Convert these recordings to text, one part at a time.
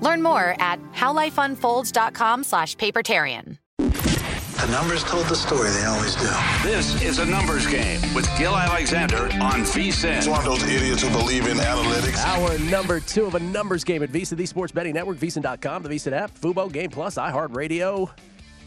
Learn more at howlifeunfolds.com slash papertarian. The numbers told the story, they always do. This is a numbers game with Gill Alexander on VSIN. It's one of those idiots who believe in analytics. Our number two of a numbers game at VSIN, the Sports Betting Network, VSIN.com, the VSIN app, Fubo, Game Plus, iHeartRadio,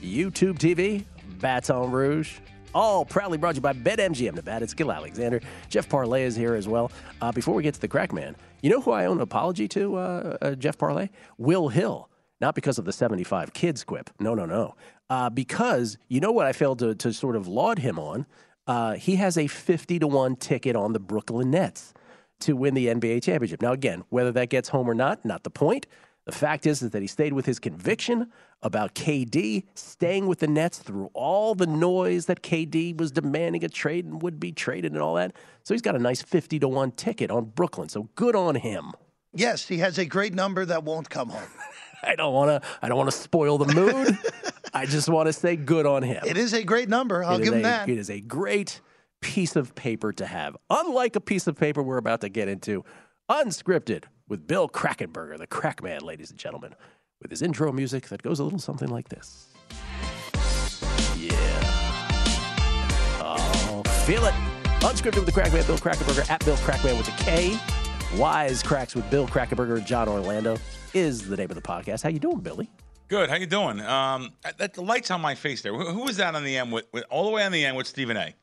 YouTube TV, Baton Rouge. All proudly brought to you by BetMGM Nevada. It's Gill Alexander. Jeff Parlay is here as well. Uh, before we get to the crack man, you know who I owe an apology to, uh, uh, Jeff Parlay? Will Hill. Not because of the 75 kids quip. No, no, no. Uh, because you know what I failed to, to sort of laud him on? Uh, he has a 50 to 1 ticket on the Brooklyn Nets to win the NBA championship. Now, again, whether that gets home or not, not the point. The fact is, is that he stayed with his conviction about KD staying with the Nets through all the noise that KD was demanding a trade and would be traded and all that. So he's got a nice 50 to 1 ticket on Brooklyn. So good on him. Yes, he has a great number that won't come home. I don't want to I don't want to spoil the mood. I just want to say good on him. It is a great number. I'll It give him a- that. It is a great piece of paper to have. Unlike a piece of paper we're about to get into, unscripted with Bill Krackenberger, the crack man, ladies and gentlemen, with his intro music that goes a little something like this. Yeah. Oh, feel it. Unscripted with the crack man, Bill Krackenberger, at Bill Crackman with a K. Wise Cracks with Bill Krackenberger and John Orlando is the name of the podcast. How you doing, Billy? Good. How you doing? Um, that, the lights on my face there. Who, who was that on the end with, with all the way on the end with Stephen A? Is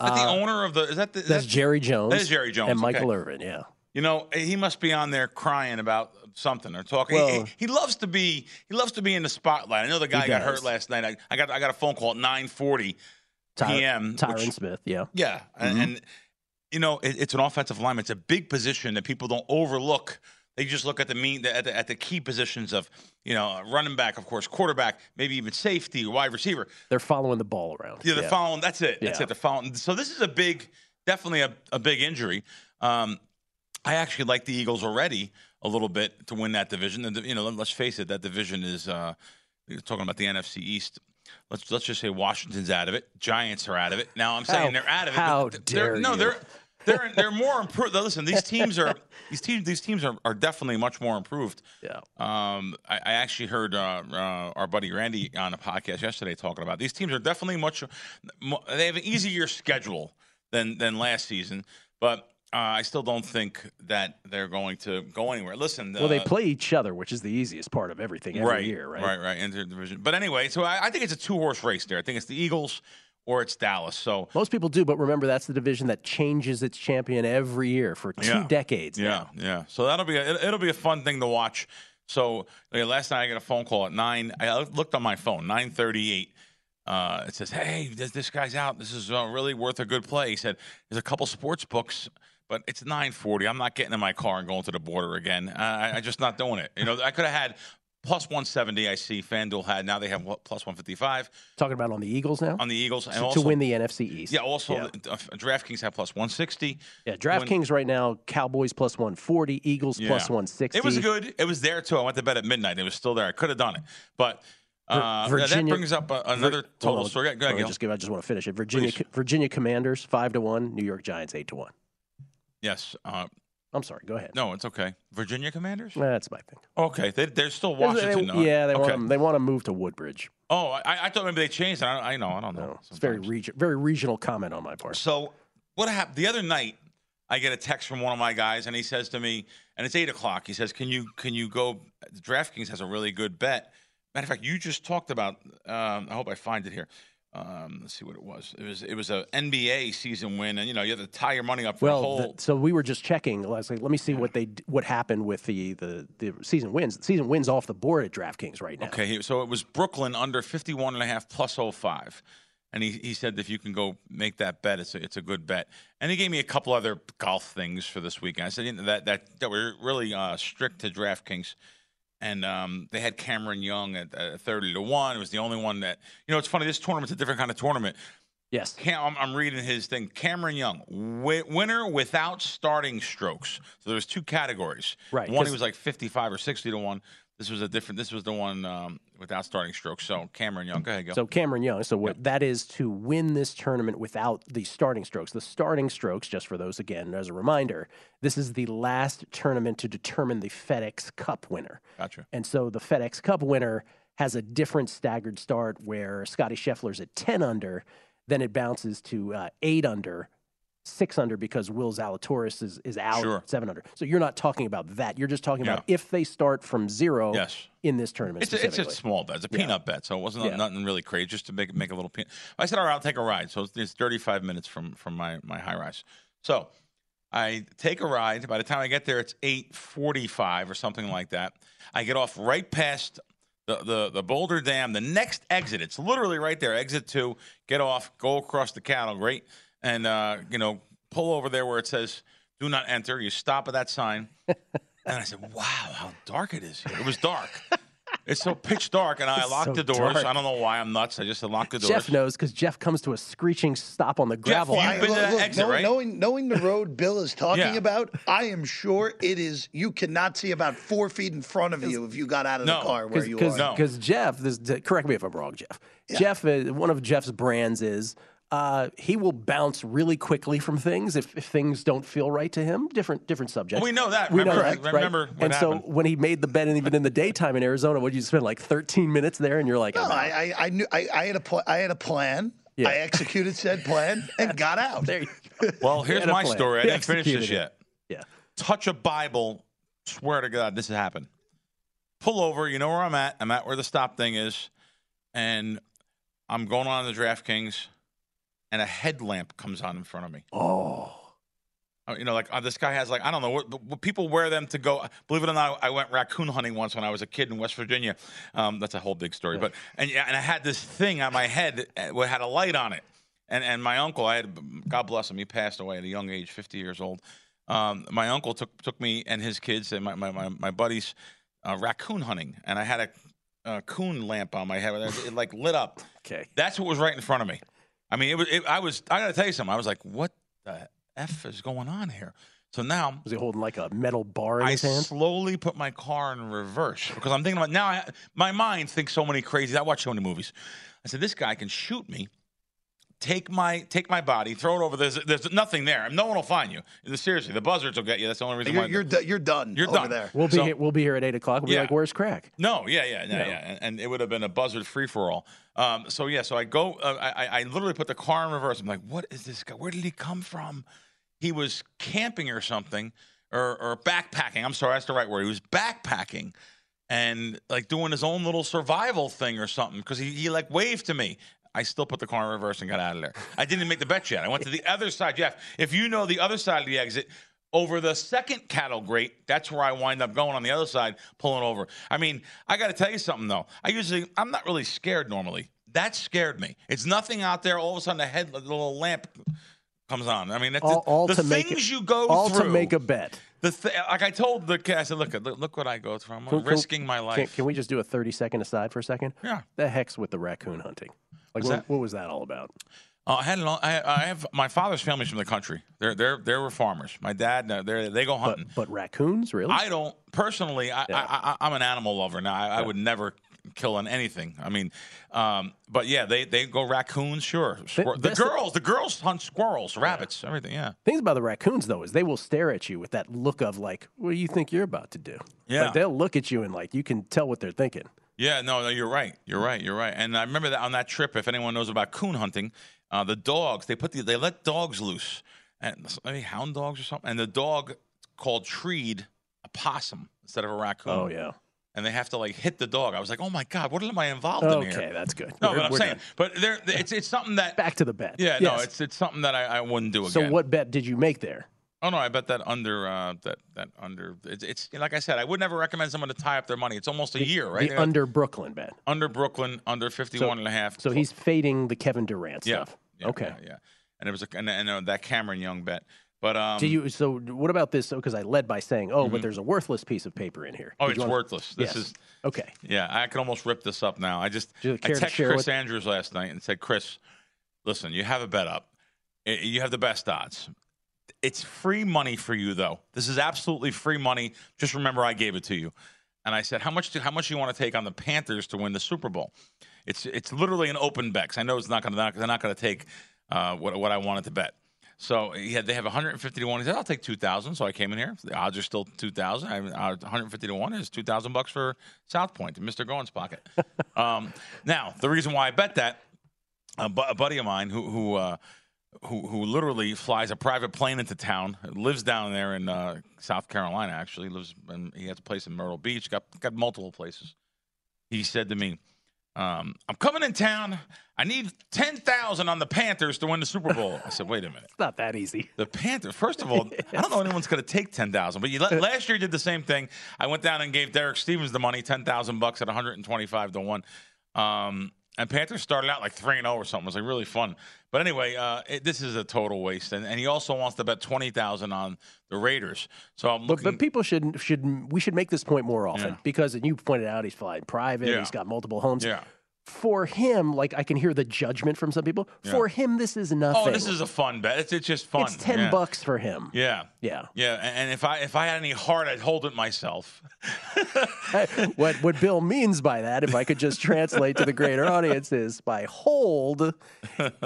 that the Uh, owner of the? Is that the? is That's that- Jerry Jones. That is Jerry Jones And Michael okay. Irvin, yeah. You know, he must be on there crying about something or talking. He- Well- he, he loves to be. He loves to be in the spotlight. I know the guy got hurt last night. I, I got. I got a phone call at nine forty Ty- p.m. Tyron which- Smith, yeah. Yeah, and, Mhm. and you know it, it's an offensive lineman. It's a big position that people don't overlook. They just look at the mean at the, at the key positions of you know running back, of course, quarterback, maybe even safety, wide receiver. They're following the ball around. Yeah, they're following. That's it. That's Yeah. it. They're following. So this is a big, definitely a, a big injury. Um, I actually like the Eagles already a little bit to win that division. And you know, let's face it, that division is uh, talking about the NFC East. Let's let's just say Washington's out of it. Giants are out of it. Now I'm saying How- they're out of it. how but they're, dare no, they're they're they're more improved. Listen, these teams are these teams these teams are, are definitely much more improved. Yeah. Um, I, I actually heard uh, uh, our buddy Randy on a podcast yesterday talking about these teams are definitely much. They have an easier schedule than than last season, but uh, I still don't think that they're going to go anywhere. Listen, Well, they uh, play each other, which is the easiest part of everything every right, year, right? Right, right, interdivision. But anyway, so I, I think it's a two horse race there. I think it's the Eagles or it's Dallas. So Most people do, but remember that's the division that changes its champion every year for two Yeah. decades. Yeah, yeah. So that'll be a, it, it'll be a fun thing to watch So like, last night I got a phone call at nine. I looked on my phone, nine thirty-eight. Uh, it says, "Hey, this, this guy's out. This is uh, really worth a good play." He said, "There's a couple sports books." But it's 9:40. I'm not getting in my car and going to the border again. Uh, I, I'm just not doing it. You know, I could have had plus 170. I see FanDuel had. Now they have what, plus 155 Talking about on the Eagles now on the Eagles, and also to win the NFC East. Yeah, also Yeah. uh, DraftKings have plus 160. Yeah, DraftKings right now, Cowboys plus 140, Eagles Yeah. plus 160. It was good. It was there too. I went to bed at midnight. It was still there. I could have done it, but uh, Vir- that brings up another Vir- total story. Go ahead, Let me Gill. just give. I just want to finish it. Virginia, Please. Virginia Commanders five to one. New York Giants eight to one. Yes. Uh, I'm sorry. Go ahead. no, it's okay. Virginia Commanders. That's my thing. Okay, they, they're still They- Washington. though. yeah, they okay. want to, they want to move to Woodbridge. Oh, I, I thought maybe they changed. it. I, I know. I don't know. No, it's very region, very regional comment on my part. So what happened the other night? I get a text from one of my guys, and he says to me, and it's eight o'clock. He says, "Can you can you go? DraftKings has a really good bet. Matter of fact, you just talked about. Um, I hope I find it here. Um, let's see what it was. It was it was a NBA season win, and you know you had to tie your money up for Well, whole. the- so we were just checking. Leslie, let me see what they what happened with the, the the season wins. The season wins off the board at DraftKings right now. Okay, so it was Brooklyn under 51 and a half plus 05. And he, he said if you can go make that bet, it's a, it's a good bet. And he gave me a couple other golf things for this weekend. I said that that that were really uh, strict to DraftKings. And um, they had Cameron Young at, at 30 to 1. It was the only one that, you know, it's funny. This tournament's a different kind of tournament. Yes. Cam, I'm, I'm reading his thing. Cameron Young, wi- winner without starting strokes. So there's two categories. Right, One, he was like 55 or 60 to 1. This was a different, this was the one um, without starting strokes. So Cameron Young, go ahead, go. So Cameron Young. So what that is to win this tournament without the starting strokes. The starting strokes, just for those again as a reminder, this is the last tournament to determine the FedEx Cup winner. Gotcha. And so the FedEx Cup winner has a different staggered start where Scotty Scheffler's at 10 under, then it bounces to uh, 8 under, 6 under because Will Zalatoris is, is out Sure. 7 under. So you're not talking about that. You're just talking about if they start from zero Yes. in this tournament. It's a, it's a small bet. It's a Yeah. peanut bet, so it wasn't Yeah. nothing really crazy, just to make make a little peanut. I said, all right, I'll take a ride. So it's, it's 35 minutes from from my my high rise. So I take a ride. By the time I get there, it's 8:45 or something like that. I get off right past the, the the Boulder Dam. The next exit, it's literally right there. Exit two. Get off. Go across the cattle. Grate, and uh, you know, pull over there where it says "Do not enter." You stop at that sign. And I said, "Wow, how dark it is here." It was dark. It's so pitch dark, and I It's locked so the doors. dark. I don't know why I'm nuts. I just locked the doors. Jeff knows because Jeff comes to a screeching stop on the gravel. you've been to that Look, exit, knowing, right? knowing, knowing the road Bill is talking Yeah. about, I am sure it is. You cannot see about four feet in front of you if you got out of No, the car where you are. Because are. Jeff, this, correct me if I'm wrong, Jeff. Jeff, uh, one of Jeff's brands is uh, he will bounce really quickly from things if, if things don't feel right to him. Different different subject. We know that. We know Remember- that, remember right? what And so happened. when he made the bet, and even in the daytime in Arizona, would you spend like 13 minutes there, and you're like, No, I'm. I, I, I knew I, I had a pl- I had a plan. Yeah. I executed said plan and got out. there you go. Well, here's my plan. story. I He didn't finish this executed it. yet. Yeah. Touch a Bible. Swear to God, this has happened. Pull over. You know where I'm at. I'm at where the stop thing is, and I'm going on the DraftKings, and a headlamp comes on in front of me. Oh. Uh, You know, like uh, this guy has like I don't know what, what people wear them to go. Believe it or not, I went raccoon hunting once when I was a kid in West Virginia. Um, that's a whole big story. But and yeah, and I had this thing on my head uh, that had a light on it. And and my uncle, I had God bless him, he passed away at a young age, 50 years old. Um, my uncle took took me and his kids and my my my, my buddies uh, raccoon hunting, and I had a, a coon lamp on my head. It, like lit up. Okay. That's what was right in front of me. I mean, it was. It, I was. I got to tell you something. I was like, what the f is going on here? So now Was he holding like a metal bar in I his hand? slowly put my car in reverse because I'm thinking about now. I, my mind thinks so many crazy. I watch so many movies. I said this guy can shoot me, take my take my body, throw it over. There's there's nothing there. No one will find you. Seriously, the buzzards will get you. That's the only reason You're, why. you're, do- you're done. You're over done. there. We'll be So- here, we'll be here at eight o'clock. We'll be like, "Where's crack?" No, yeah, yeah, yeah, No. yeah, and, and it would have been a buzzard free for all. Um, so yeah, so I go, uh, I, I- I literally put the car in reverse. I'm like, what is this guy? Where did he come from? He was camping or something, or, or backpacking. I'm sorry, that's the right word. He was backpacking and like doing his own little survival thing or something because he, he like waved to me. I still put the car in reverse and got out of there. I didn't make the bet yet. I went to the other side, Jeff. If you know the other side of the exit, over the second cattle grate. That's where I wind up going on the other side, pulling over. I mean, I got to tell you something though. I usually I'm not really scared normally. That scared me. It's nothing out there. All of a sudden, the head, the little lamp comes on. I mean, that's all, all the to things make you go all through. to make a bet. The th- like I told the kid, I said, look, look, look what I go through. I'm Can- can- risking my Can, life. can we just do a 30 second aside for a second? Yeah. The heck's with the raccoon hunting. Like, what, what was that all about? Uh, I had an, I, I have my father's family's from the country. They're they're they were farmers. My dad, they they go hunting. But raccoons, really? I don't personally. I, I, I I'm an animal lover now. I, I would never kill on anything. I mean, um, but yeah, they they go raccoons. Sure, Squir- the that's the- girls the girls hunt squirrels, rabbits, everything. Yeah. Things about the raccoons, though, is they will stare at you with that look of like, "What do you think you're about to do?" Yeah. like, they'll look at you and like you can tell what they're thinking. Yeah, no, no, you're right. You're right. You're right. And I remember that on that trip. If anyone knows about coon hunting, uh, the dogs they put the they let dogs loose, and maybe hound dogs or something. And the dog called treed a possum instead of a raccoon. Oh yeah. And they have to like hit the dog. I was like, oh my god, what am I involved in here? Okay, that's good. No, We're- but I'm saying, done. but there, it's it's something that back to the bet. Yeah, no, it's it's something that I, I wouldn't do again. So what bet did you make there? Oh no, I bet that under uh, that that under it's, it's like I said, I would never recommend someone to tie up their money. It's almost a year, right? The under Brooklyn bet. under Brooklyn, under 51 and a half. So he's fading the Kevin Durant yeah, stuff. yeah, okay. yeah, yeah. And it was a, and, and uh, that Cameron Young bet. But um, Do you? So what about this? Because I led by saying, "Oh, but there's a worthless piece of paper in here." Oh, Did it's wanna- worthless. This Yes. is okay. Yeah, I can almost rip this up now. I just I texted Chris Andrews last night and said, Chris, listen, you have a bet up. You have the best odds. It's free money for you though. This is absolutely free money. Just remember I gave it to you. And I said, how much do how much do you want to take on the Panthers to win the Super Bowl? It's it's literally an open bet. I know it's not going to because they're not going to take uh, what what I wanted to bet. So he had, they have 150 to one. He said, "I'll take 2,000." So I came in here. The odds are still 2,000. I, uh, 150 to one is 2,000 bucks for South Point in Mr. Gaughan's pocket. um, now the reason why I bet that a, bu- a buddy of mine who who, uh, who who literally flies a private plane into town, lives down there in uh, South Carolina. Actually, lives and he has a place in Myrtle Beach. Got got multiple places. He said to me, um, "I'm coming in town. I need ten thousand on the Panthers to win the Super Bowl." I said, "Wait a minute." It's not that easy. The Panthers. First of all, I don't know anyone's going to take ten thousand. But you, last year you did the same thing. I went down and gave Derek Stevens the money, ten thousand bucks at one hundred and twenty-five to one. Um, and Panthers started out like three and zero or something. It was like really fun. But anyway, uh, it, this is a total waste. And, and he also wants to bet twenty thousand on the Raiders. So I'm But, but people should should we should make this point more often Yeah. because and you pointed out he's flying private. Yeah. He's got multiple homes. yeah. For him, like I can hear the judgment from some people. Yeah. For him, this is nothing. Oh, this is a fun bet. It's, it's just fun. It's ten Yeah. bucks for him. Yeah. Yeah. Yeah, and if I if I had any heart, I'd hold it myself. what what Bill means by that, if I could just translate to the greater audience, is by hold,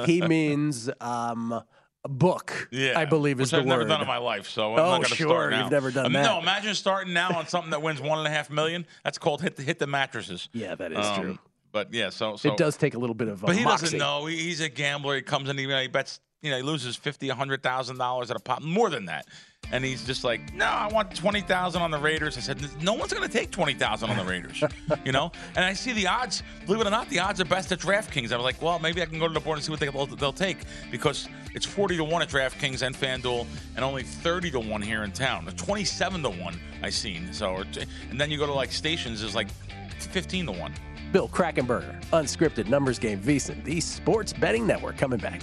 he means um, book. Yeah, I believe is the I've word. never done in my life, so I'm Oh, not going to sure, start now. you've never done Um, that. No, imagine starting now on something that wins one and a half million. That's called hit the hit the mattresses. Yeah, that is Um, true. But yeah, so so it does take a little bit of. Uh, But he moxie. doesn't know. He, he's a gambler. He comes in. He, he bets. You know, he loses fifty, a hundred thousand dollars at a pop, more than that. And he's just like, no, I want twenty thousand on the Raiders. I said, no one's going to take twenty thousand on the Raiders, you know. And I see the odds. Believe it or not, the odds are best at DraftKings. I was like, well, maybe I can go to the board and see what they, they'll, they'll take because it's forty to one at DraftKings and FanDuel, and only thirty to one here in town. Twenty-seven to one I seen. So, or t- and then you go to like stations, is like fifteen to one. Bill Krackenberger, unscripted numbers game VSiN, the Sports Betting Network, coming back.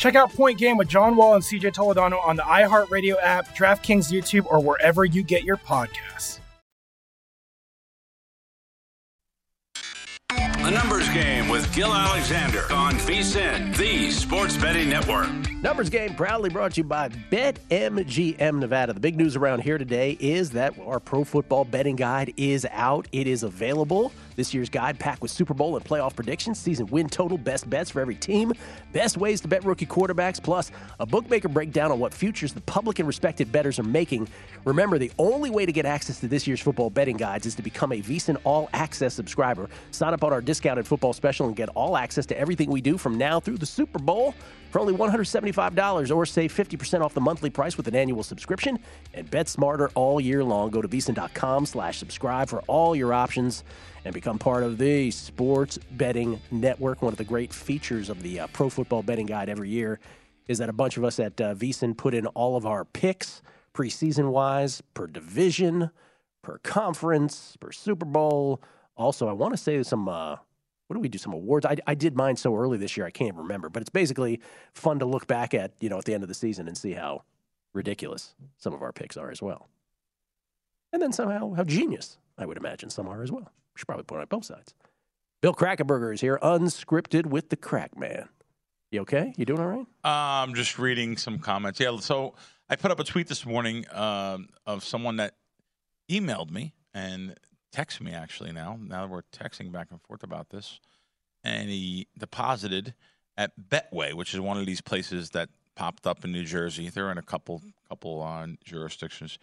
Check out Point Game with John Wall and CJ Toledano on the iHeartRadio app, DraftKings YouTube, or wherever you get your podcasts. The Numbers Game with Gill Alexander on VSIN, the Sports Betting Network. Numbers game proudly brought to you by BetMGM Nevada. The big news around here today is that our pro football betting guide is out. It is available. This year's guide packed with Super Bowl and playoff predictions, season win total, best bets for every team, best ways to bet rookie quarterbacks, plus a bookmaker breakdown on what futures the public and respected bettors are making. Remember, the only way to get access to this year's football betting guides is to become a VSIN All Access subscriber. Sign up on our discounted football special and get all access to everything we do from now through the Super Bowl for only $175 or save 50% off the monthly price with an annual subscription and bet smarter all year long. Go to VSIN.com slash subscribe for all your options and become part of the Sports Betting Network. One of the great features of the uh, Pro Football Betting Guide every year is that a bunch of us at uh, VSIN put in all of our picks preseason wise, per division, per conference, per Super Bowl. Also, I want to say some uh, what do we do? Some awards. I, I did mine so early this year, I can't remember. But it's basically fun to look back at, you know, at the end of the season and see how ridiculous some of our picks are as well. And then somehow how genius, I would imagine, some are as well. Should probably point out both sides. Bill Krackenberger is here, unscripted with the Crack Man. You okay? You doing all right? I'm just reading some comments. Yeah, so I put up a tweet this morning um, of someone that emailed me and texted me actually now. Now that we're texting back and forth about this. And he deposited at Betway, which is one of these places that popped up in New Jersey. They're in a couple couple uh, jurisdictions.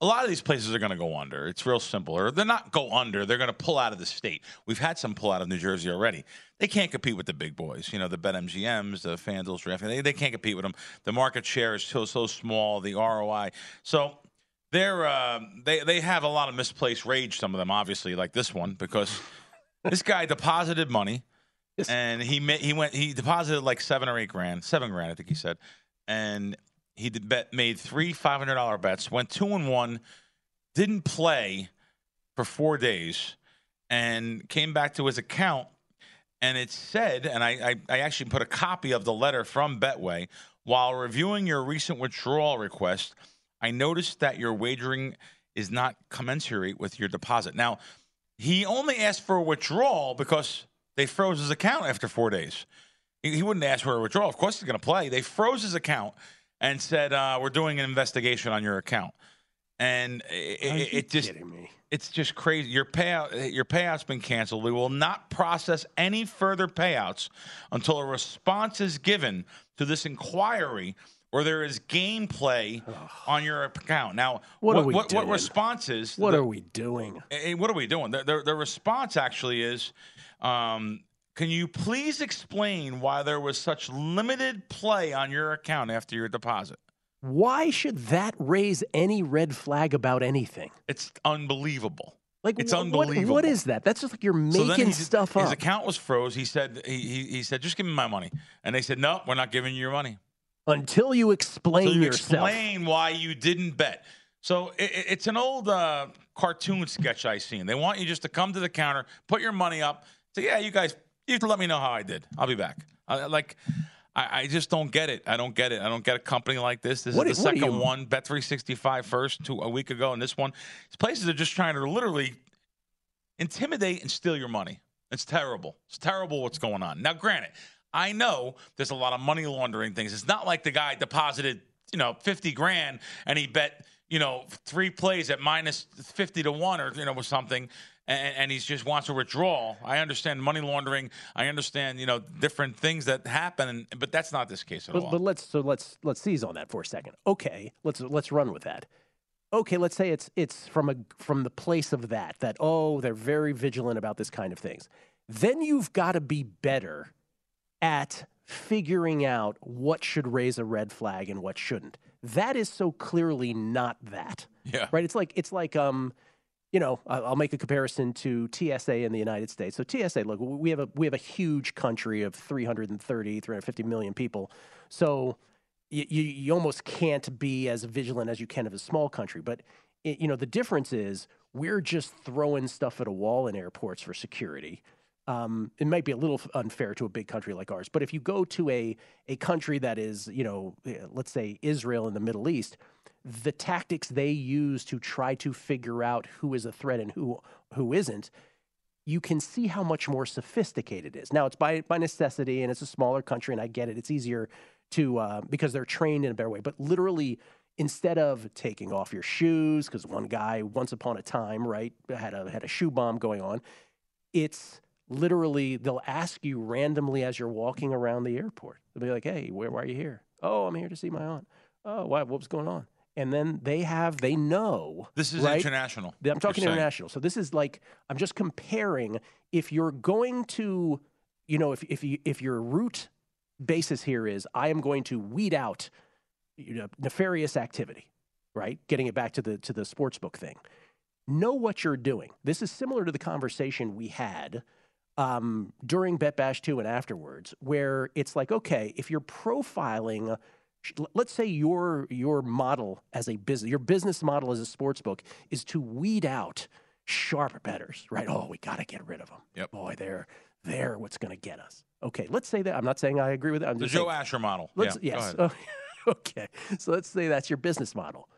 A lot of these places are going to go under. It's real simple. Or they're not go under. They're going to pull out of the state. We've had some pull out of New Jersey already. They can't compete with the big boys. You know, the BetMGMs, the FanDuel's. They, they can't compete with them. The market share is so so small. The ROI. So they're uh, they they have a lot of misplaced rage. Some of them, obviously, like this one, because this guy deposited money, and he he went he deposited like seven or eight grand, seven grand, I think he said, and he did bet made three five hundred dollar bets, went two and one, didn't play for four days, and came back to his account, and it said, and I I, I actually put a copy of the letter from Betway while reviewing your recent withdrawal request. I noticed that your wagering is not commensurate with your deposit. Now, he only asked for a withdrawal because they froze his account after four days. He, he wouldn't ask for a withdrawal. Of course, he's going to play. They froze his account and said, uh, "We're doing an investigation on your account." And it, it, just me? it's just crazy. Your payout your payout's been canceled. We will not process any further payouts until a response is given to this inquiry or there is gameplay on your account. Now, What are we what, what doing? response is What the- are we doing? Eh, what are we doing? The, the, the response actually is um, Can you please explain why there was such limited play on your account after your deposit? Why should that raise any red flag about anything? It's unbelievable. Like it's wh- what- unbelievable. what is that? That's just like you're making he- stuff up. His account was froze. He said he, he, he said just give me my money, and they said no, we're not giving you your money Until you explain until you yourself. explain why you didn't bet. So it, it- it's an old uh, cartoon sketch I've seen. They want you just to come to the counter, put your money up, say yeah, you guys, you let me know how I did. I'll be back. I, like. I, I just don't get it. I don't get it. I don't get a company like this. This What is the second one. Bet three sixty five first to a week ago, and this one. These places are just trying to literally intimidate and steal your money. It's terrible. It's terrible what's going on. Now, granted, I know there's a lot of money laundering things. It's not like the guy deposited, you know, 50 grand and he bet, you know, three plays at minus 50 to 1 or, you know, or something. And, and he just wants a withdrawal. I understand money laundering. I understand, you know, different things that happen, but that's not this case at all. But, but let's so let's let's seize on that for a second. Okay, let's let's run with that. Okay, let's say it's it's from a from the place of that that oh they're very vigilant about this kind of things. Then you've got to be better at figuring out what should raise a red flag and what shouldn't. That is so clearly not that. Yeah. Right. It's like it's like um, you know, I'll make a comparison to TSA in the United States. So TSA, look, we have a we have a huge country of 330, 350 million people. So you, you, you almost can't be as vigilant as you can of a small country. But it, you know, the difference is we're just throwing stuff at a wall in airports for security. Um, it might be a little unfair to a big country like ours, but if you go to a a country that is, you know, eh, let's say Israel in the Middle East, the tactics they use to try to figure out who is a threat and who who isn't, you can see how much more sophisticated it is. Now it's by by necessity, and it's a smaller country, and I get it. It's easier to uh, because they're trained in a better way. But literally, instead of taking off your shoes, because one guy once upon a time, right, had a had a shoe bomb going on, it's literally they'll ask you randomly as you're walking around the airport. They'll be like, "Hey, where, why are you here? Oh, I'm here to see my aunt. Oh, why, what's going on?" And then they have they know This is right? international, I'm talking international. So this is like I'm just comparing. If you're going to, you know, if if you if your root basis here is I am going to weed out you know, nefarious activity, right? Getting it back to the to the sports book thing. Know what you're doing. This is similar to the conversation we had um, during Bet Bash 2 and afterwards, where it's like, okay, if you're profiling, let's say your your model as a business, your business model as a sports book is to weed out sharp betters, right? Oh, we got to get rid of them. Yep. Boy, they're they're what's going to get us. Okay, let's say that. I'm not saying I agree with that. I'm the Joe saying- Asher model. Let's, yeah, yes. ahead. okay. So let's say that's your business model.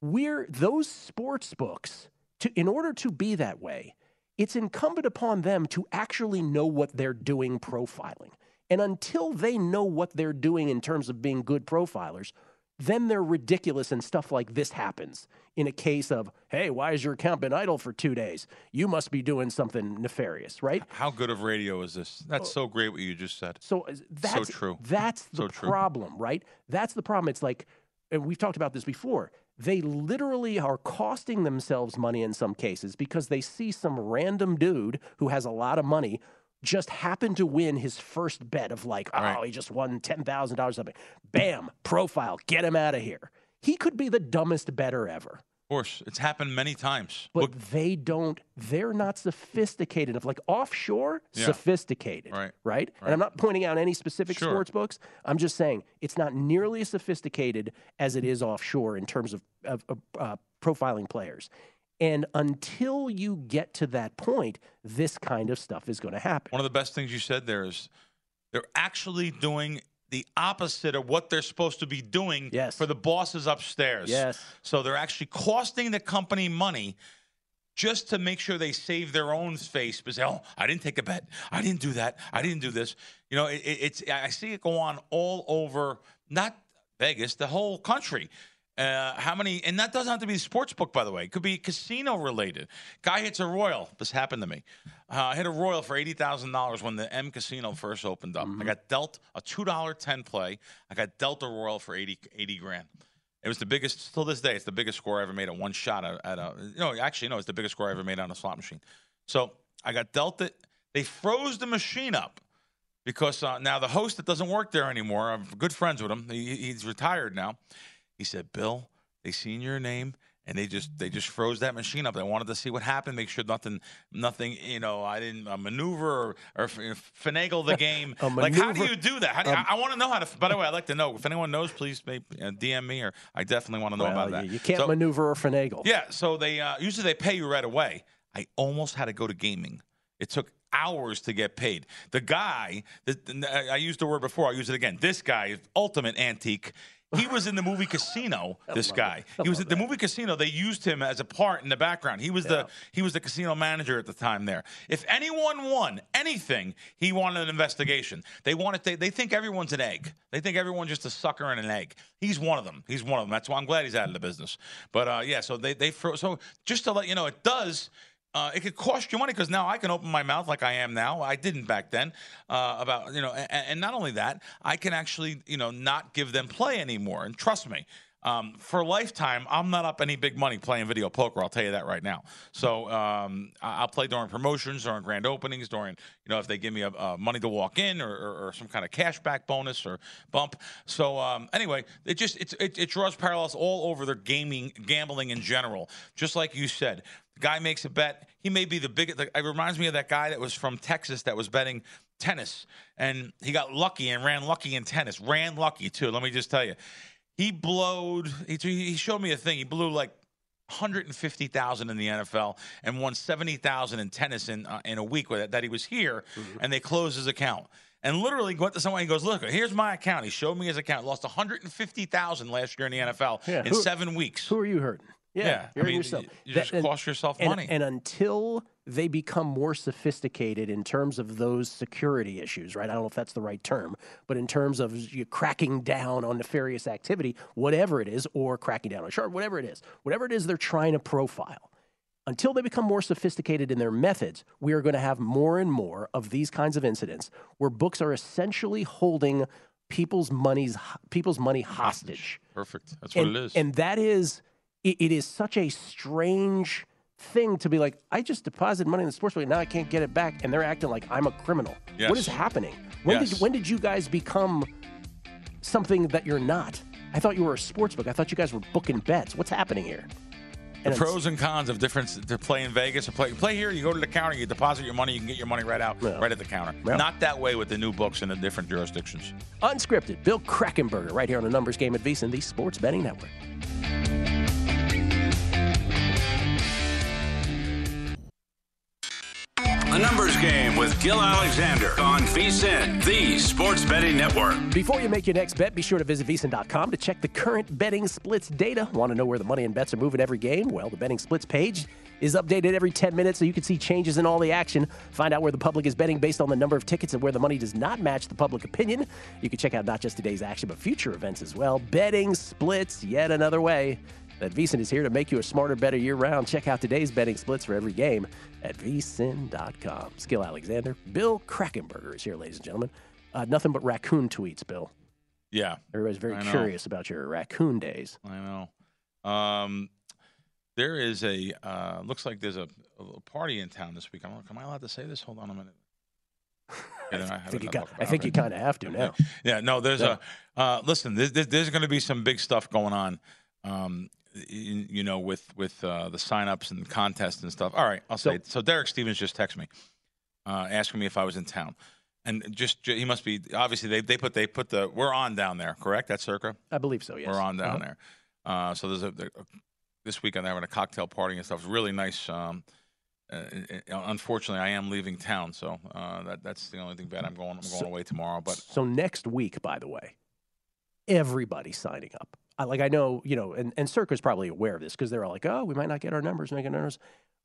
We're those sports books to in order to be that way, it's incumbent upon them to actually know what they're doing profiling. And until they know what they're doing in terms of being good profilers, then they're ridiculous and stuff like this happens in a case of, hey, why has your account been idle for two days? You must be doing something nefarious, right? How good of radio is this? That's so great what you just said. So uh, that's so true. That's the So true. problem, right? That's the problem. It's like, and we've talked about this before. They literally are costing themselves money in some cases because they see some random dude who has a lot of money just happened to win his first bet of like, oh, Right. he just won ten thousand dollars something. Bam, profile, get him out of here. He could be the dumbest better ever. Of course, it's happened many times. But Look, they don't, they're not sophisticated enough. Like offshore, Yeah. sophisticated. Right. Right? Right. And I'm not pointing out any specific Sure. sports books. I'm just saying it's not nearly as sophisticated as it is offshore in terms of, of, of uh, profiling players. And until you get to that point, this kind of stuff is going to happen. one of the best things you said there is they're actually doing the opposite of what they're supposed to be doing Yes. for the bosses upstairs. Yes. So they're actually costing the company money just to make sure they save their own face. Because oh, I didn't take a bet. I didn't do that. I didn't do this. You know, it- it's I see it go on all over, not Vegas, the whole country. Uh, how many? And that doesn't have to be sports book, by the way. It could be casino related. Guy hits a royal. This happened to me. Uh, I hit a royal for eighty thousand dollars when the M Casino first opened up. I got dealt a two dollar ten play. I got dealt a royal for 80, 80 grand. It was the biggest, till this day, it's the biggest score I ever made at one shot at, at a, no, actually, no, it's the biggest score I ever made on a slot machine. So I got dealt it. They froze the machine up because uh, now the host that doesn't work there anymore, I'm good friends with him. He, he's retired now. He said, Bill, they seen your name and they just they just froze that machine up. They wanted to see what happened, make sure nothing nothing you know I didn't uh, maneuver or, or finagle the game. Like how do you do that? How do you, um, I, I want to know how to. By the way, I'd like to know if anyone knows. Please maybe, uh, DM me or I definitely want to know Well, about that. you can't So- maneuver or finagle. yeah, so they uh, usually they pay you right away. I almost had to go to gaming. It took hours to get paid. The guy, the, the- I used the word before. I use it again. This guy, ultimate antique. He was in the movie Casino. This guy. He was at the movie Casino. They used him as a part in the background. He was the he was the casino manager at the time there. If anyone won anything, he wanted an investigation. They wanted they, they think everyone's an egg. They think everyone's just a sucker and an egg. He's one of them. He's one of them. That's why I'm glad he's out of the business. But uh, yeah, so they they so just to let you know, it does. Uh, it could cost you money because now I can open my mouth like I am now. I didn't back then. Uh, about you know, and, and not only that, I can actually you know not give them play anymore. And trust me, um, for lifetime, I'm not up any big money playing video poker. I'll tell you that right now. So um, I'll play during promotions, during grand openings, during you know if they give me a, uh, money to walk in or, or, or some kind of cashback bonus or bump. So um, anyway, it just it, it draws parallels all over their gaming, gambling in general. Just like you said, the guy makes a bet. He may be the biggest. It reminds me of that guy that was from Texas that was betting tennis, and he got lucky and ran lucky in tennis. Ran lucky too. Let me just tell you, he blowed. He, he showed me a thing. He blew like 150,000 in the NFL and won 70,000 in tennis in uh, in a week with it, that he was here Mm-hmm. and they closed his account. And literally went to someone he goes, "Look, here's my account." He showed me his account. Lost 150,000 last year in the NFL Yeah, in who- 7 weeks. Who are you hurting? Yeah, Yeah, you're I mean, yourself. you just That- and- cost yourself and- money. And until they become more sophisticated in terms of those security issues, right? I don't know if that's the right term, but in terms of you cracking down on nefarious activity, whatever it is, or cracking down on sharp, whatever it is, whatever it is they're trying to profile. Until they become more sophisticated in their methods, we are going to have more and more of these kinds of incidents where books are essentially holding people's money's people's money hostage. Perfect. That's what and, it is. And that is, it, it is such a strange thing to be like, I just deposited money in the sports book, and now I can't get it back, and they're acting like I'm a criminal. What is happening? When Yes. did when did you guys become something that you're not? I thought you were a sports book. I thought you guys were booking bets. What's happening here? the And it's- pros and cons of different to play in Vegas or play play here. You go to the counter, you deposit your money, you can get your money right out, right at the counter. Not that way with the new books in the different jurisdictions. Unscripted, Bill Krackenberger, right here on the Numbers Game at VSiN, the Sports Betting Network. Game with Gill Alexander on VSIN, the Sports Betting Network. Before you make your next bet, be sure to visit VSiN.com to check the current betting splits data. Want to know where the money and bets are moving every game? Well, the betting splits page is updated every 10 minutes so you can see changes in all the action. Find out where the public is betting based on the number of tickets and where the money does not match the public opinion. You can check out not just today's action, but future events as well. Betting splits, yet another way that VSiN is here to make you a smarter, better year round. Check out today's betting splits for every game at vsin.com. Skill Alexander, Bill Krackenberger is here, ladies and gentlemen. Uh, nothing but raccoon tweets, Bill. Yeah, Everybody's very curious about your raccoon days. I know. Um, there is a uh, looks like there's a, a party in town this week. I know. Am I allowed to say this? Hold on a minute. Then I think you, got, I think you kind of have to now. Yeah, no, there's Yeah. a uh, listen. There's, there's, going to be some big stuff going on. Um, you know, with with uh, the signups and contests and stuff. All right, I'll say. it. So Derek Stevens just texted me, uh, asking me if I was in town, and just he must be. Obviously, they they put they put the we're on down there. Correct? That's Circa. I believe so. Yes. We're on down Uh-huh. there. Uh, so there's a, there, this weekend they're having a cocktail party and stuff. It's really nice. Um, uh, unfortunately, I am leaving town, so uh, that that's the only thing bad. I'm going. I'm going So- away tomorrow, but So next week, by the way, everybody signing up. I, like I know, you know, and, and Circa's probably aware of this because they're all like, oh, we might not get our numbers, our numbers.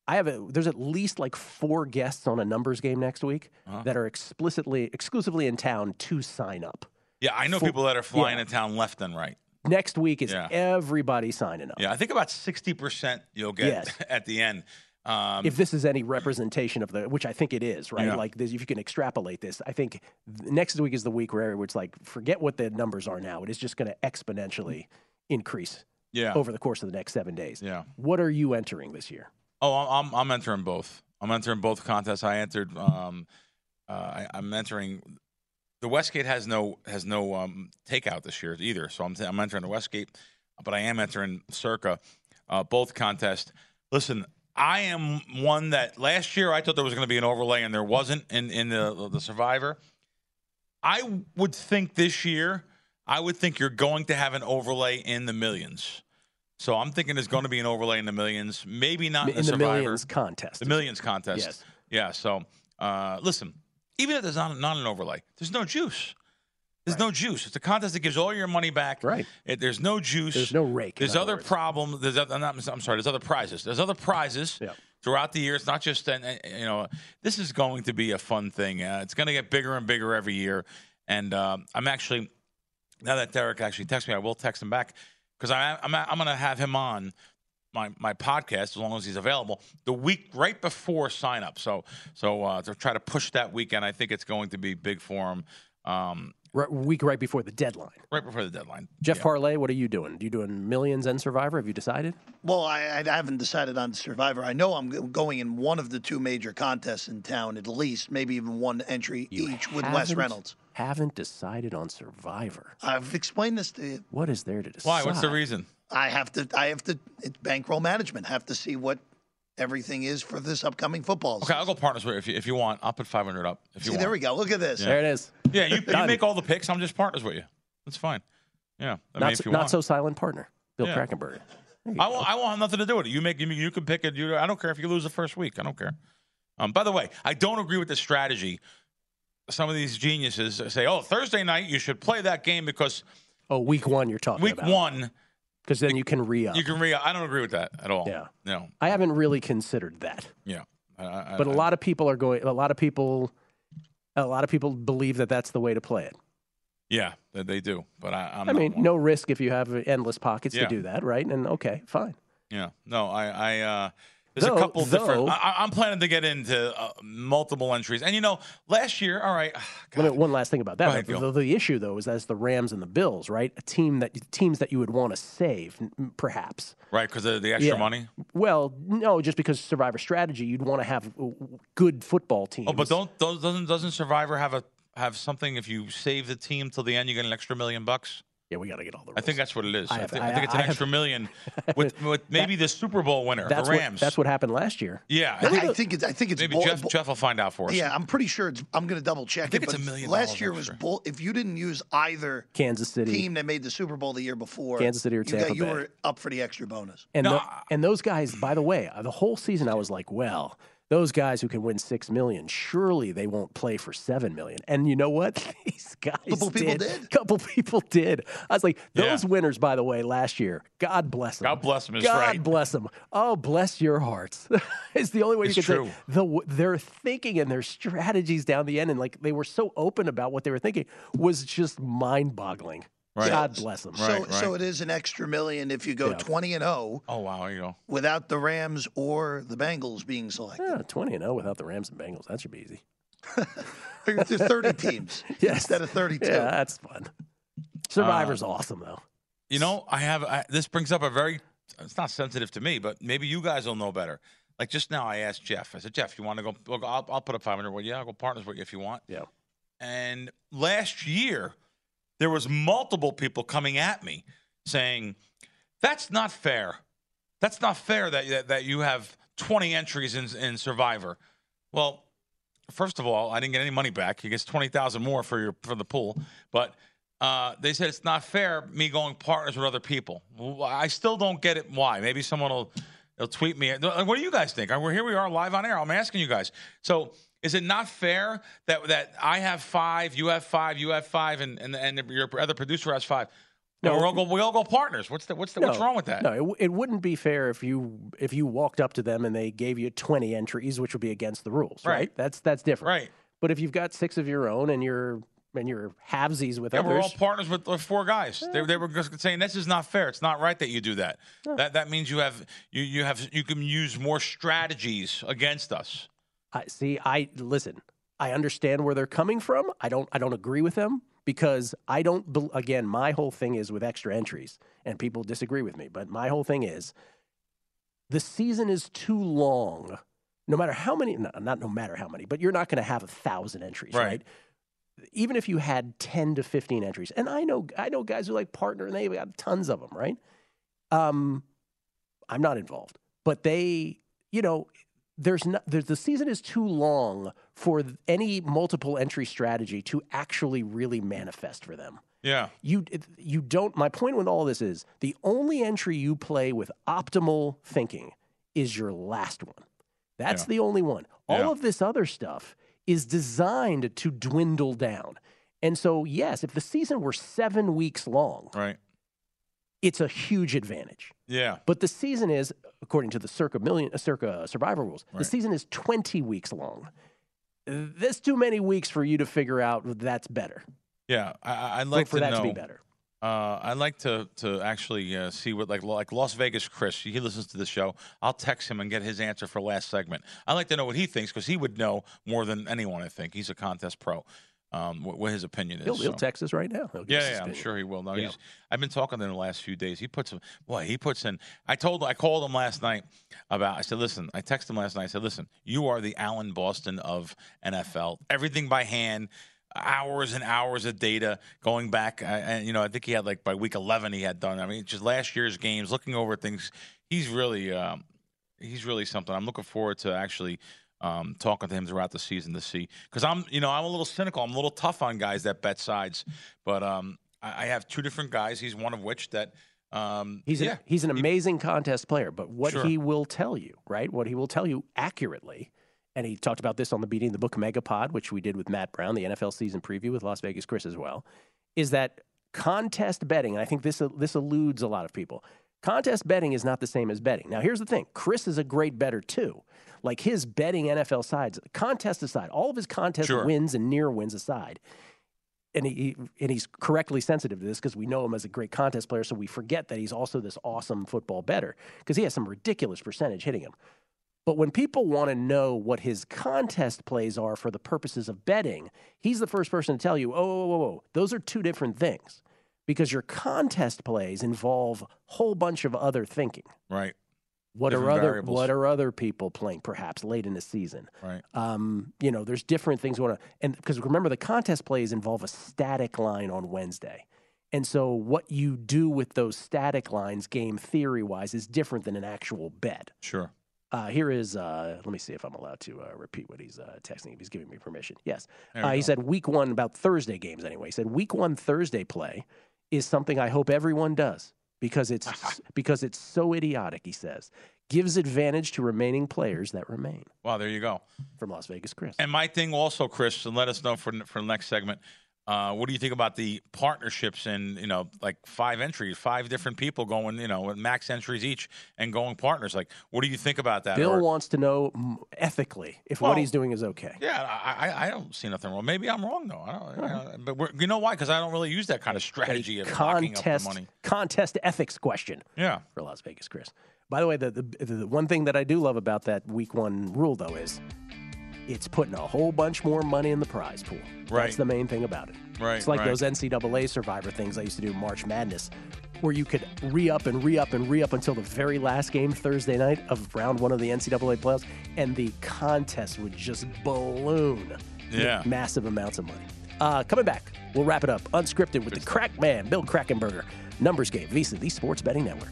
I have a, there's at least like four guests on a numbers game next week Uh-huh. that are explicitly, exclusively in town to sign up. yeah, I know Full- people that are flying yeah. in town left and right. Next week is Yeah. everybody signing up. Yeah, I think about sixty percent you'll get Yes. at the end. Um, if this is any representation of the, which I think it is, right? Yeah. Like this, if you can extrapolate this, I think next week is the week where it's like, forget what the numbers are now. It is just going to exponentially increase Yeah. over the course of the next seven days. Yeah. What are you entering this year? Oh, I'm I'm- entering both. I'm entering both contests. I entered. Um, uh, I, I'm entering. The Westgate has no has no um, takeout this year either, so I'm I'm entering the Westgate, but I am entering Circa. uh, both contests. Listen, I am one that last year I thought there was going to be an overlay and there wasn't in in the the Survivor. I would think this year, I would think you're going to have an overlay in the millions. So I'm thinking there's going to be an overlay in the millions. Maybe not in, in the, the Survivor. millions contest. The millions contest. Yes. Yeah. So uh, listen, even if there's not, not an overlay, there's no juice. There's no juice. It's a contest that gives all your money back. Right. It, there's no juice. There's no rake, There's other words. problems. There's other, I'm, not, I'm sorry. There's other prizes. There's other prizes Yeah. throughout the year. It's not just an, you know. This is going to be a fun thing. Uh, it's going to get bigger and bigger every year. And um, I'm actually now that Derek actually texted me, I will text him back because I'm I'm going to have him on my my podcast as long as he's available the week right before sign up. So so uh, to try to push that weekend, I think it's going to be big for him. Um, Right, week right before the deadline. right before the deadline. Jeff Yeah. Parles, what are you doing? Do you doing millions and Survivor? Have you decided? Well, I, I haven't decided on Survivor. I know I'm going in one of the two major contests in town, at least, maybe even one entry each with Wes Reynolds. Haven't decided on Survivor. I've explained this to you. What is there to decide? Why? What's the reason? I have to. I have to. It's bankroll management. Have to see what everything is for this upcoming football. Season. Okay, I'll go partners with you if you, if you want. I'll put 500 up if you See, want. there we go. Look at this. Yeah. There it is. Yeah, you, you make all the picks. I'm just partners with you. That's fine. Yeah, I not mean, so, if you not want. so silent partner, Bill Yeah. Krackenberger. I won't, I won't have nothing to do with it. You make you, you can pick it. You, I don't care if you lose the first week. I don't care. Um, by the way, I don't agree with the strategy. Some of these geniuses say, "Oh, Thursday night you should play that game because Oh, week one you're talking week about. one Because then you can re up. you can re." I don't agree with that at all. Yeah. No. I haven't really considered that. Yeah. I- I- But a I- lot of people are going, a lot of people, a lot of people believe that that's the way to play it. Yeah, they, they do. But I, I'm I mean, one. no risk if you have endless pockets Yeah. to do that, right? And okay, fine. Yeah. No, I, I, uh, there's Though- a couple though- different. I, I'm planning to get into uh, multiple entries. And, you know, last year, all right. Me- one last thing about that. Ahead, the, the, the issue though is that's the Rams and the Bills, right? A team that teams that you would want to save, perhaps. Right, because of the extra Yeah. money. Well, no, just because Survivor strategy, you'd want to have uh, good football teams. Oh, but don't, don't doesn't doesn't Survivor have a have something if you save the team till the end you get an extra million bucks? Yeah, we got to get all the. I think that's what it is. I I, have- think, I- I think it's an I have- extra million with, with maybe the Super Bowl winner, That's the what Rams. that's what happened last year. yeah, I, I think it's. I think it's. maybe bull- Jeff bull- Jeff will find out for us. Yeah, I'm pretty sure it's. I'm going to double check think it. it's but a million Last dollars year was extra. bull. If you didn't use either Kansas City. team that made the Super Bowl the year before, Kansas City or you, got- you Bay. were up for the extra bonus. And tho- and those guys, by the way, uh, the whole season I was like, well, those guys who can win six million, surely they won't play for seven million. And you know what? These guys Couple people did. did. Couple people did. I was like, Yeah. those winners, by the way, last year, God bless them. God bless 'em is God right. bless them. Oh, bless your hearts. it's the only way It's you can true. say the their thinking and their strategies down the end, and like they were so open about what they were thinking, was just mind-boggling. Right. God bless them. So, Right, so it is an extra million if you go Yeah. 20 and 0 Oh wow, there you go. without the Rams or the Bengals being selected. Yeah, 20 and 0 without the Rams and Bengals. That should be easy. There's 30 teams Yes. instead of 32. Yeah, that's fun. Survivor's uh, awesome though. You know, I have I, this brings up a very. It's not sensitive to me, but maybe you guys will know better. Like just now, I asked Jeff. I said, Jeff, you want to go? Look, I'll, I'll put up 500. Well, yeah, I'll go partners with you if you want. Yeah. And last year, there was multiple people coming at me saying, "That's not fair. That's not fair that that, that you have 20 entries in, in Survivor." Well, first of all, I didn't get any money back. He gets 20,000 more for your for the pool, but uh, they said it's not fair me going partners with other people. I still don't get it. Why? Maybe someone will they'll tweet me. What do you guys think? We're here. We are live on air. I'm asking you guys. So is it not fair that that I have five, you have five, you have five, and and, and your other producer has five? No, No. we all go. We all go partners. What's the what's the, what's wrong with that? No, it, it wouldn't be fair if you if you walked up to them and they gave you 20 entries, which would be against the rules, right? Right. That's that's different. Right. But if you've got six of your own and you're and you're halvesies with Yeah, others, we're all partners with, with four guys. They, they were just saying this is not fair. It's not right that you do that. That that means you have you you have you can use more strategies against us. I see. I listen. I understand where they're coming from. I don't. I don't agree with them because I don't. Again, my whole thing is with extra entries, and people disagree with me. But my whole thing is the season is too long. No matter how many, no, not no matter how many, but you're not going to have a thousand entries, Right. right. Even if you had ten to fifteen entries, and I know I know guys who like partner, and they got tons of them, right? Um, I'm not involved, but they, you know, there's not there's, the season is too long for any multiple entry strategy to actually really manifest for them. Yeah. You you don't my point with all this is the only entry you play with optimal thinking is your last one. That's Yeah. the only one. All Yeah. of this other stuff is designed to dwindle down. And so yes, if the season were 7 weeks long, Right. It's a huge advantage. Yeah. But the season is, according to the circa million, uh, circa survivor rules, the season is 20 weeks long. That's too many weeks for you to figure out that's better. Yeah, I- For- like for to that know. to be better. Uh, I'd like to to actually uh, see what like like Las Vegas Chris. He listens to the show. I'll text him and get his answer for last segment. I'd like to know what he thinks because he would know more than anyone. I think he's a contest pro. Um, what, what his opinion is. He'll, he'll so. text us right now. Yeah, yeah, I'm sure he will. No, Yeah. he's. I've been talking to him the last few days. He puts some. Boy, he puts in. I told. I called him last night about. I said, listen. I texted him last night. I said, listen. You are the Alan Boston of NFL. Everything by hand. Hours and hours of data going back, and you know, I think he had like by week 11 he had done. I mean, just last year's games, looking over things. He's really, um, he's really something. I'm looking forward to actually um, talking to him throughout the season to see because I'm, you know, I'm a little cynical. I'm a little tough on guys that bet sides, but um, I, I have two different guys. He's one of which that. Um, He's yeah, an, he's an amazing contest player, but what Sure. he will tell you, right? What he will tell you accurately, and he talked about this on the Beating the Book Megapod, which we did with Matt Brown, the NFL season preview with Las Vegas Chris as well, is that contest betting, and I think this this eludes a lot of people. Contest betting is not the same as betting. Now, here's the thing: Chris is a great better too. Like his betting NFL sides, contest aside, all of his contest Sure. wins and near wins aside, and he, and he's correctly sensitive to this because we know him as a great contest player, so we forget that he's also this awesome football better because he has some ridiculous percentage hitting him. But when people want to know what his contest plays are for the purposes of betting, he's the first person to tell you, oh, whoa, whoa, whoa, those are two different things because your contest plays involve a whole bunch of other thinking. right, What are other variables. what are other people playing perhaps late in the season? right. Um, you know, there's different things on. And because remember, the contest plays involve a static line on Wednesday. And so what you do with those static lines, game theory wise, is different than an actual bet. Sure. Uh, here is, uh, let me see if I'm allowed to uh, repeat what he's uh, texting, if he's giving me permission. Yes. Uh, he said week one, about Thursday games anyway. He said week one Thursday play is something I hope everyone does because it's because it's so idiotic, he says. Gives advantage to remaining players that remain. Wow, there you go. From Las Vegas, Chris. And my thing also, Chris, and let us know for for the next segment. Uh, what do you think about the partnerships and you know like five entries, five different people going, you know, with max entries each and going partners? Like, what do you think about that? Bill Or- wants to know ethically if Well, what he's doing is okay. yeah, I, I, I don't see nothing wrong. Maybe I'm wrong though. I don't, I don't- but we're, you know why? Because I don't really use that kind of strategy of locking up the contest money. contest ethics question. Yeah. for Las Vegas, Chris. By the way, the, the the one thing that I do love about that week one rule though is it's putting a whole bunch more money in the prize pool. Right. That's the main thing about it. Right, It's like right. those NCAA Survivor things I used to do March Madness, where you could re up and re up and re up until the very last game Thursday night of round one of the NCAA playoffs, and the contest would just balloon. Yeah. Massive amounts of money. Uh, coming back, we'll wrap it up unscripted with the crack man, Bill Krackenberger. Numbers game, VSiN, the Sports Betting Network.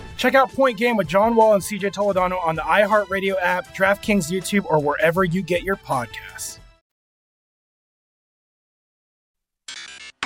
Check out Point Game with John Wall and CJ Toledano on the iHeartRadio app, DraftKings YouTube, or wherever you get your podcasts.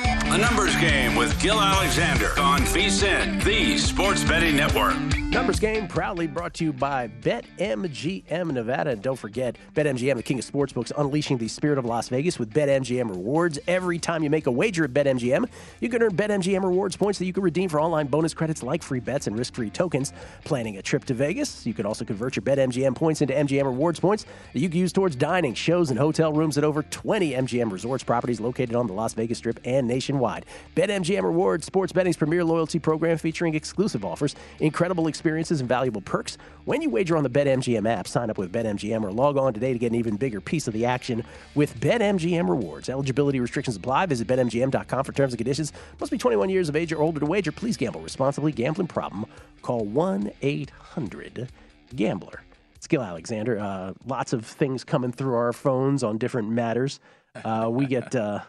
A numbers game with Gill Alexander on VSIN, the Sports Betting Network. Numbers game proudly brought to you by BetMGM Nevada. And don't forget, BetMGM, the king of sportsbooks, unleashing the spirit of Las Vegas with BetMGM rewards. Every time you make a wager at BetMGM, you can earn BetMGM rewards points that you can redeem for online bonus credits like free bets and risk free tokens. Planning a trip to Vegas, you can also convert your BetMGM points into MGM rewards points that you can use towards dining, shows, and hotel rooms at over 20 MGM resorts properties located on the Las Vegas Strip and nationwide. BetMGM Rewards, sports betting's premier loyalty program featuring exclusive offers, incredible experiences, and valuable perks. When you wager on the BetMGM app, sign up with BetMGM or log on today to get an even bigger piece of the action with BetMGM Rewards. Eligibility restrictions apply. Visit BetMGM.com for terms and conditions. Must be 21 years of age or older to wager. Please gamble responsibly. Gambling problem? Call 1 800 Gambler. Gill Alexander. Uh, lots of things coming through our phones on different matters. Uh, we get uh,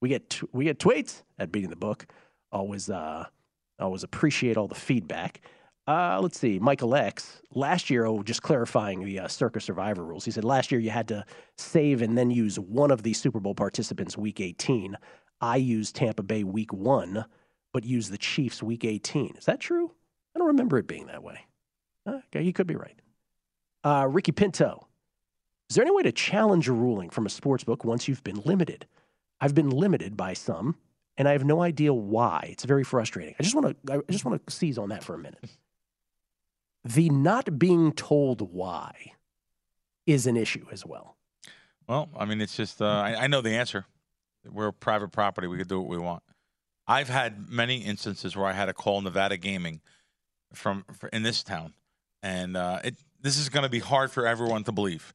we get t- we get tweets at beating the book. Always uh, always appreciate all the feedback. Uh, let's see, Michael X. Last year, oh, just clarifying the uh, Circa Survivor rules. He said last year you had to save and then use one of the Super Bowl participants week 18. I used Tampa Bay week one, but used the Chiefs week 18. Is that true? I don't remember it being that way. Uh, Okay, you could be right. Uh, Ricky Pinto. Is there any way to challenge a ruling from a sports book once you've been limited? I've been limited by some, and I have no idea why. It's very frustrating. I just want to I just want to seize on that for a minute. The not being told why is an issue as well. Well, I mean, it's just uh, I, I know the answer. We're private property. We could do what we want. I've had many instances where I had to call Nevada Gaming from in this town, and uh, it this is going to be hard for everyone to believe.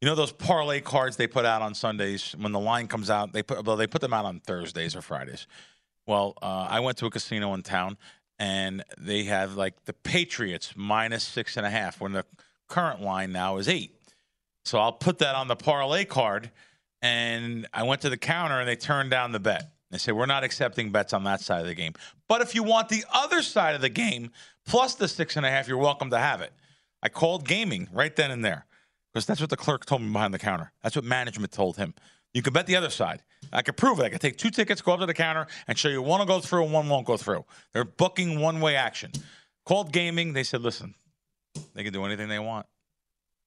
You know those parlay cards they put out on Sundays when the line comes out. They put well, they put them out on Thursdays or Fridays. Well, uh, I went to a casino in town, and they have like the Patriots minus six and a half when the current line now is eight. So I'll put that on the parlay card. And I went to the counter and they turned down the bet. They said, We're not accepting bets on that side of the game. But if you want the other side of the game, plus the six and a half, you're welcome to have it. I called gaming right then and there because that's what the clerk told me behind the counter. That's what management told him. You can bet the other side. I could prove it. I could take two tickets, go up to the counter, and show you one will go through and one won't go through. They're booking one way action. Called gaming. They said, Listen, they can do anything they want.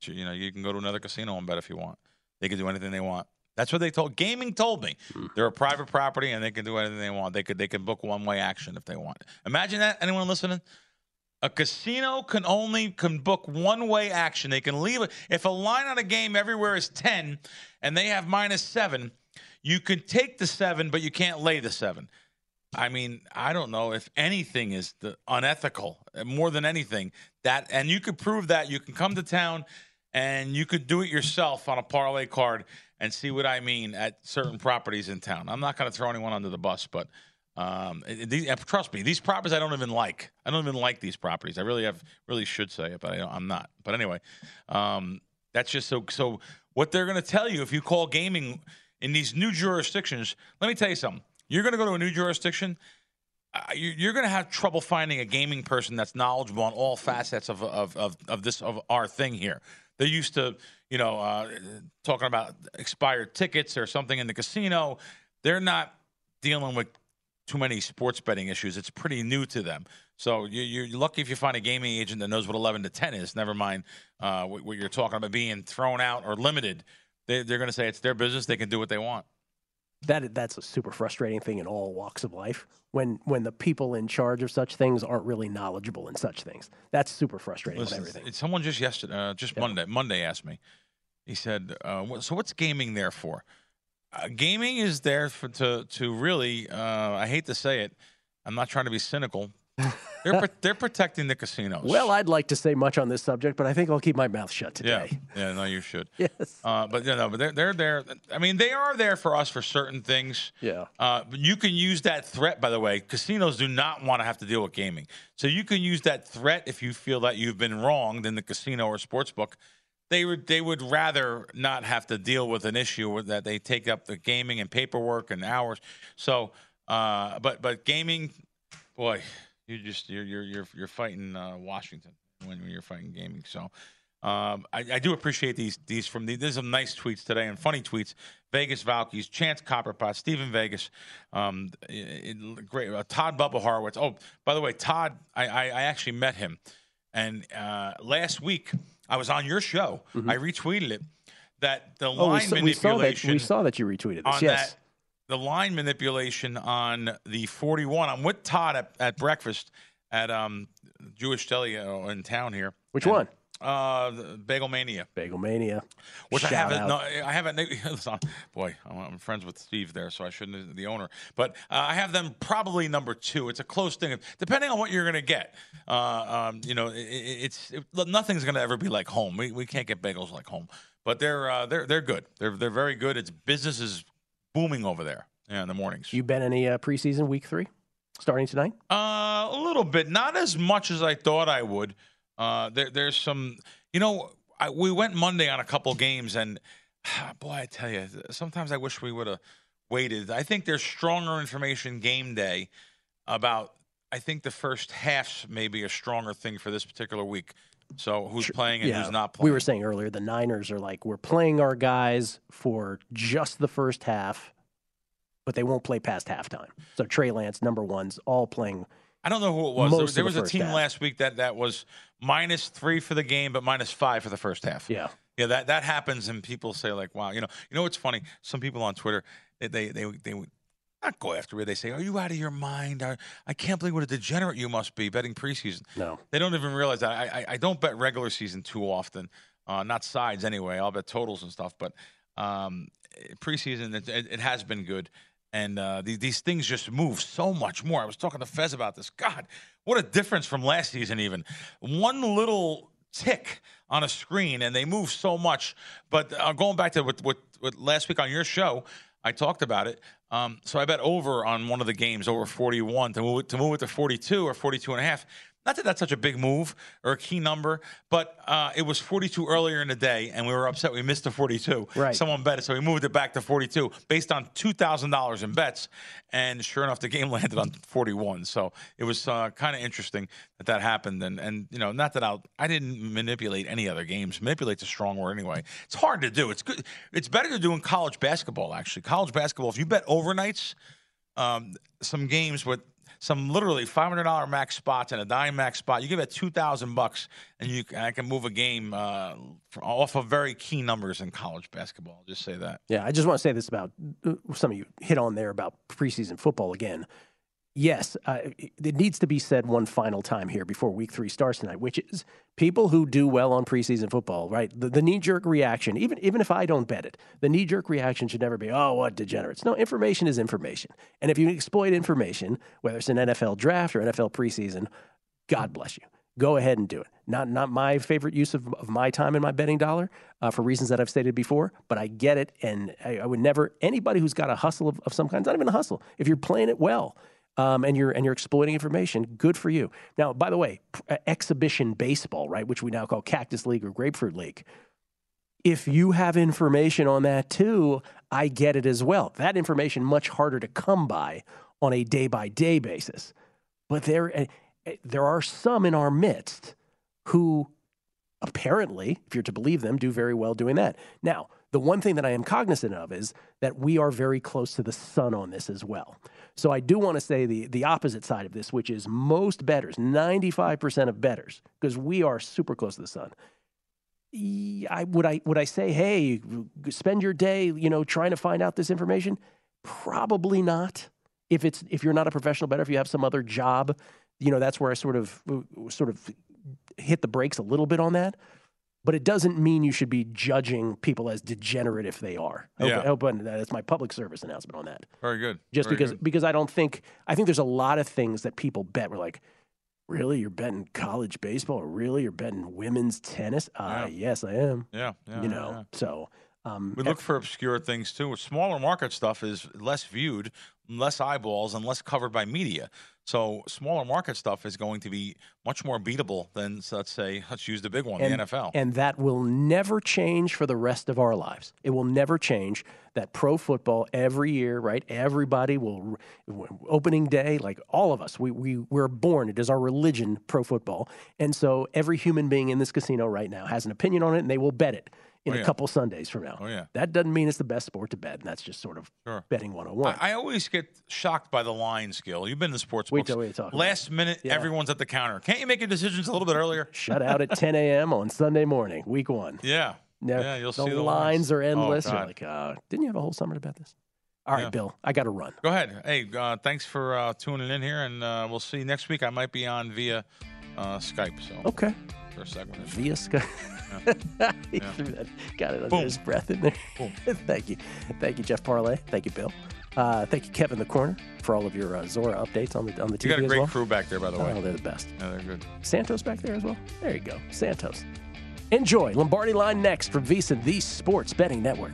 You know, you can go to another casino and bet if you want. They can do anything they want. That's what they told. Gaming told me hmm. they're a private property and they can do anything they want. They could they can book one way action if they want. Imagine that. Anyone listening? A casino can only can book one way action. They can leave it if a line on a game everywhere is ten, and they have minus seven. You can take the seven, but you can't lay the seven. I mean, I don't know if anything is the unethical uh, more than anything that, and you could prove that. You can come to town and you could do it yourself on a parlay card and see what I mean at certain properties in town. I'm not going to throw anyone under the bus, but um, it- these, trust me, these properties I don't even like. I don't even like these properties. I really have, really should say it, but I, I'm not. But anyway, um, that's just so. So what they're going to tell you if you call gaming in these new jurisdictions, let me tell you something. You're going to go to a new jurisdiction. Uh, you- you're going to have trouble finding a gaming person that's knowledgeable on all facets of of, of, of this of our thing here. They're used to, you know, uh, talking about expired tickets or something in the casino. They're not dealing with too many sports betting issues. It's pretty new to them. So you, you're lucky if you find a gaming agent that knows what 11 to 10 is. Never mind uh, what, what you're talking about being thrown out or limited. They, they're going to say it's their business. They can do what they want. That that's a super frustrating thing in all walks of life. When when the people in charge of such things aren't really knowledgeable in such things, that's super frustrating Listen, with everything. Someone just yesterday, uh, just Monday, Monday asked me. He said, uh, "So what's gaming there for?" Uh, gaming is there for to to really. Uh, I hate to say it. I'm not trying to be cynical. They're pro- they're protecting the casinos. Well, I'd like to say much on this subject, but I think I'll keep my mouth shut today. Yeah, yeah, no, you should. Yes. Uh, but you know, but they're they're there. I mean, they are there for us for certain things. Yeah. Uh, but you can use that threat. By the way, casinos do not want to have to deal with gaming, so you can use that threat if you feel that you've been wronged in the casino or sports book. They would they would rather not have to deal with an issue that they take up the gaming and paperwork and hours. So, uh, but but gaming, boy, you just you're you're you're you're fighting uh, Washington when you're fighting gaming. So. Um, I, I do appreciate these these from the, there's some nice tweets today and funny tweets. Vegas Valkyries, Chance Copperpot, Stephen Vegas, um, it- it- great. Uh, Todd Bubba Horowitz. Oh, by the way, Todd, I, I, I actually met him, and uh, last week I was on your show. I retweeted it that the Mm-hmm. Oh, we line saw, we saw that. manipulation We saw that you retweeted this. on Yes. that the line manipulation on the 41. I'm with Todd at, at breakfast at um Jewish Deli uh, in town here. Which And, one? Uh, the Bagel Mania. Bagel Mania. Which I haven't. out. No, I haven't. Boy, I'm friends with Steve there, so I shouldn't. The owner, but uh, I have them probably number two. It's a close thing, depending on what you're going to get. Uh, um, you know, it- it's it, nothing's going to ever be like home. We, we can't get bagels like home, but they're uh, they're they're good. They're they're very good. It's business is booming over there. Yeah, in the mornings. You been any uh, preseason week three starting tonight? Uh, a little bit, not as much as I thought I would. Uh, there, there's some, you know, I, we went Monday on a couple games, and boy, I tell you, sometimes I wish we would have waited. I think there's stronger information game day about. I think the first half's maybe a stronger thing for this particular week. So who's playing and who's not playing? We were saying earlier the Niners are like we're playing our guys for just the first half, but they won't play past halftime. So Trey Lance, number ones, all playing. I don't know who it was. Most there there the was a team half. last week that that was minus three for the game, but minus five for the first half. Yeah. Yeah, that that happens, and people say like, "Wow, you know, you know what's funny? Some people on Twitter, they they they, they would not go after it. They say, "Are you out of your mind? I, I can't believe what a degenerate you must be betting preseason." No, they don't even realize that. I I, I don't bet regular season too often, uh, not sides anyway. I'll bet totals and stuff, but um, preseason it, it has been good. And uh, these, these things just move so much more. I was talking to Fez about this. God, what a difference from last season, even. One little tick on a screen, and they move so much. But uh, going back to what, what, what last week on your show, I talked about it. Um, so I bet over on one of the games, over 41, to move it, to move it to 42 or 42 and a half. Not that that's such a big move or a key number, but uh, it was 42 earlier in the day, and we were upset we missed the 42. Right. Someone bet it, so we moved it back to 42 based on $2,000 in bets. And sure enough, the game landed on 41. So it was uh, kind of interesting that that happened. And, and you know, not that I'll, I didn't manipulate any other games. Manipulate's a strong word anyway. It's hard to do. It's good. It's better to do in college basketball, actually. College basketball, if you bet overnights, um, some games with some literally five hundred dollar max spots and a dime max spot. You give it two thousand bucks, and you I can move a game uh, off of very key numbers in college basketball. I'll just say that. Yeah, I just want to say this about uh, some of you hit on there about preseason football again. Yes, uh, it needs to be said one final time here before week three starts tonight, which is people who do well on preseason football, right? The, the knee jerk reaction, even even if I don't bet it, the knee jerk reaction should never be, oh, what degenerates. No, information is information. And if you exploit information, whether it's an NFL draft or NFL preseason, God bless you. Go ahead and do it. Not not my favorite use of, of my time and my betting dollar uh, for reasons that I've stated before, but I get it. And I, I would never, anybody who's got a hustle of, of some kind, not even a hustle, if you're playing it well, um, and you're and you're exploiting information, good for you. Now, by the way, uh, exhibition baseball, right, which we now call Cactus League or Grapefruit League, if you have information on that too, I get it as well. That information much harder to come by on a day by day basis. But there, eh, eh, there are some in our midst who apparently, if you're to believe them, do very well doing that. Now, the one thing that I am cognizant of is that we are very close to the sun on this as well. So I do want to say the, the opposite side of this, which is most betters, 95% of betters, because we are super close to the sun. I, would I would I say, hey, spend your day, you know, trying to find out this information? Probably not. If it's if you're not a professional better, if you have some other job, you know, that's where I sort of sort of hit the brakes a little bit on that. But it doesn't mean you should be judging people as degenerate if they are. I Yeah. hope, I hope that's my public service announcement on that. Very good. Just Very because good. because I don't think I think there's a lot of things that people bet. We're like, really, you're betting college baseball, or really, you're betting women's tennis? Uh, Yes, I am. Yeah, yeah, you know. yeah. So um, We look for obscure things too. Smaller market stuff is less viewed, less eyeballs, and less covered by media. So smaller market stuff is going to be much more beatable than, let's say, let's use the big one, and, the NFL. And that will never change for the rest of our lives. It will never change that pro football every year, right? Everybody will, opening day, like all of us, we, we, we're born, it is our religion, pro football. And so every human being in this casino right now has an opinion on it and they will bet it in Oh, a couple Sundays from now. Oh, yeah. That doesn't mean it's the best sport to bet. And that's just sort of Sure. betting 101. I, I always get shocked by the line skill. You've been to sports Wait till we talk Last minute, Yeah. everyone's at the counter. Can't you make your decisions a little bit earlier? Shut out at 10 a.m. on Sunday morning, week one. Yeah. No, Yeah, you'll the see the lines lines. are Oh, endless. You're like, uh, didn't you have a whole summer to bet this? All right, Yeah. Bill, I got to run. Go ahead. Hey, uh, thanks for uh, tuning in here, and uh, we'll see you next week. I might be on via uh, Skype. So Okay. For a segment. Via Skype. he Yeah. threw that, got it under Boom. his breath in there. Thank you. Thank you, Jeff Parles. Thank you, Bill. Uh, thank you, Kevin the Corner, for all of your uh, Zora updates on the on the TV You got a great well. crew back there, by the way. Oh, they're the best. Yeah, they're good. Santos back there as well. There you go, Santos. Enjoy Lombardi Line next from VSiN, the Sports Betting Network.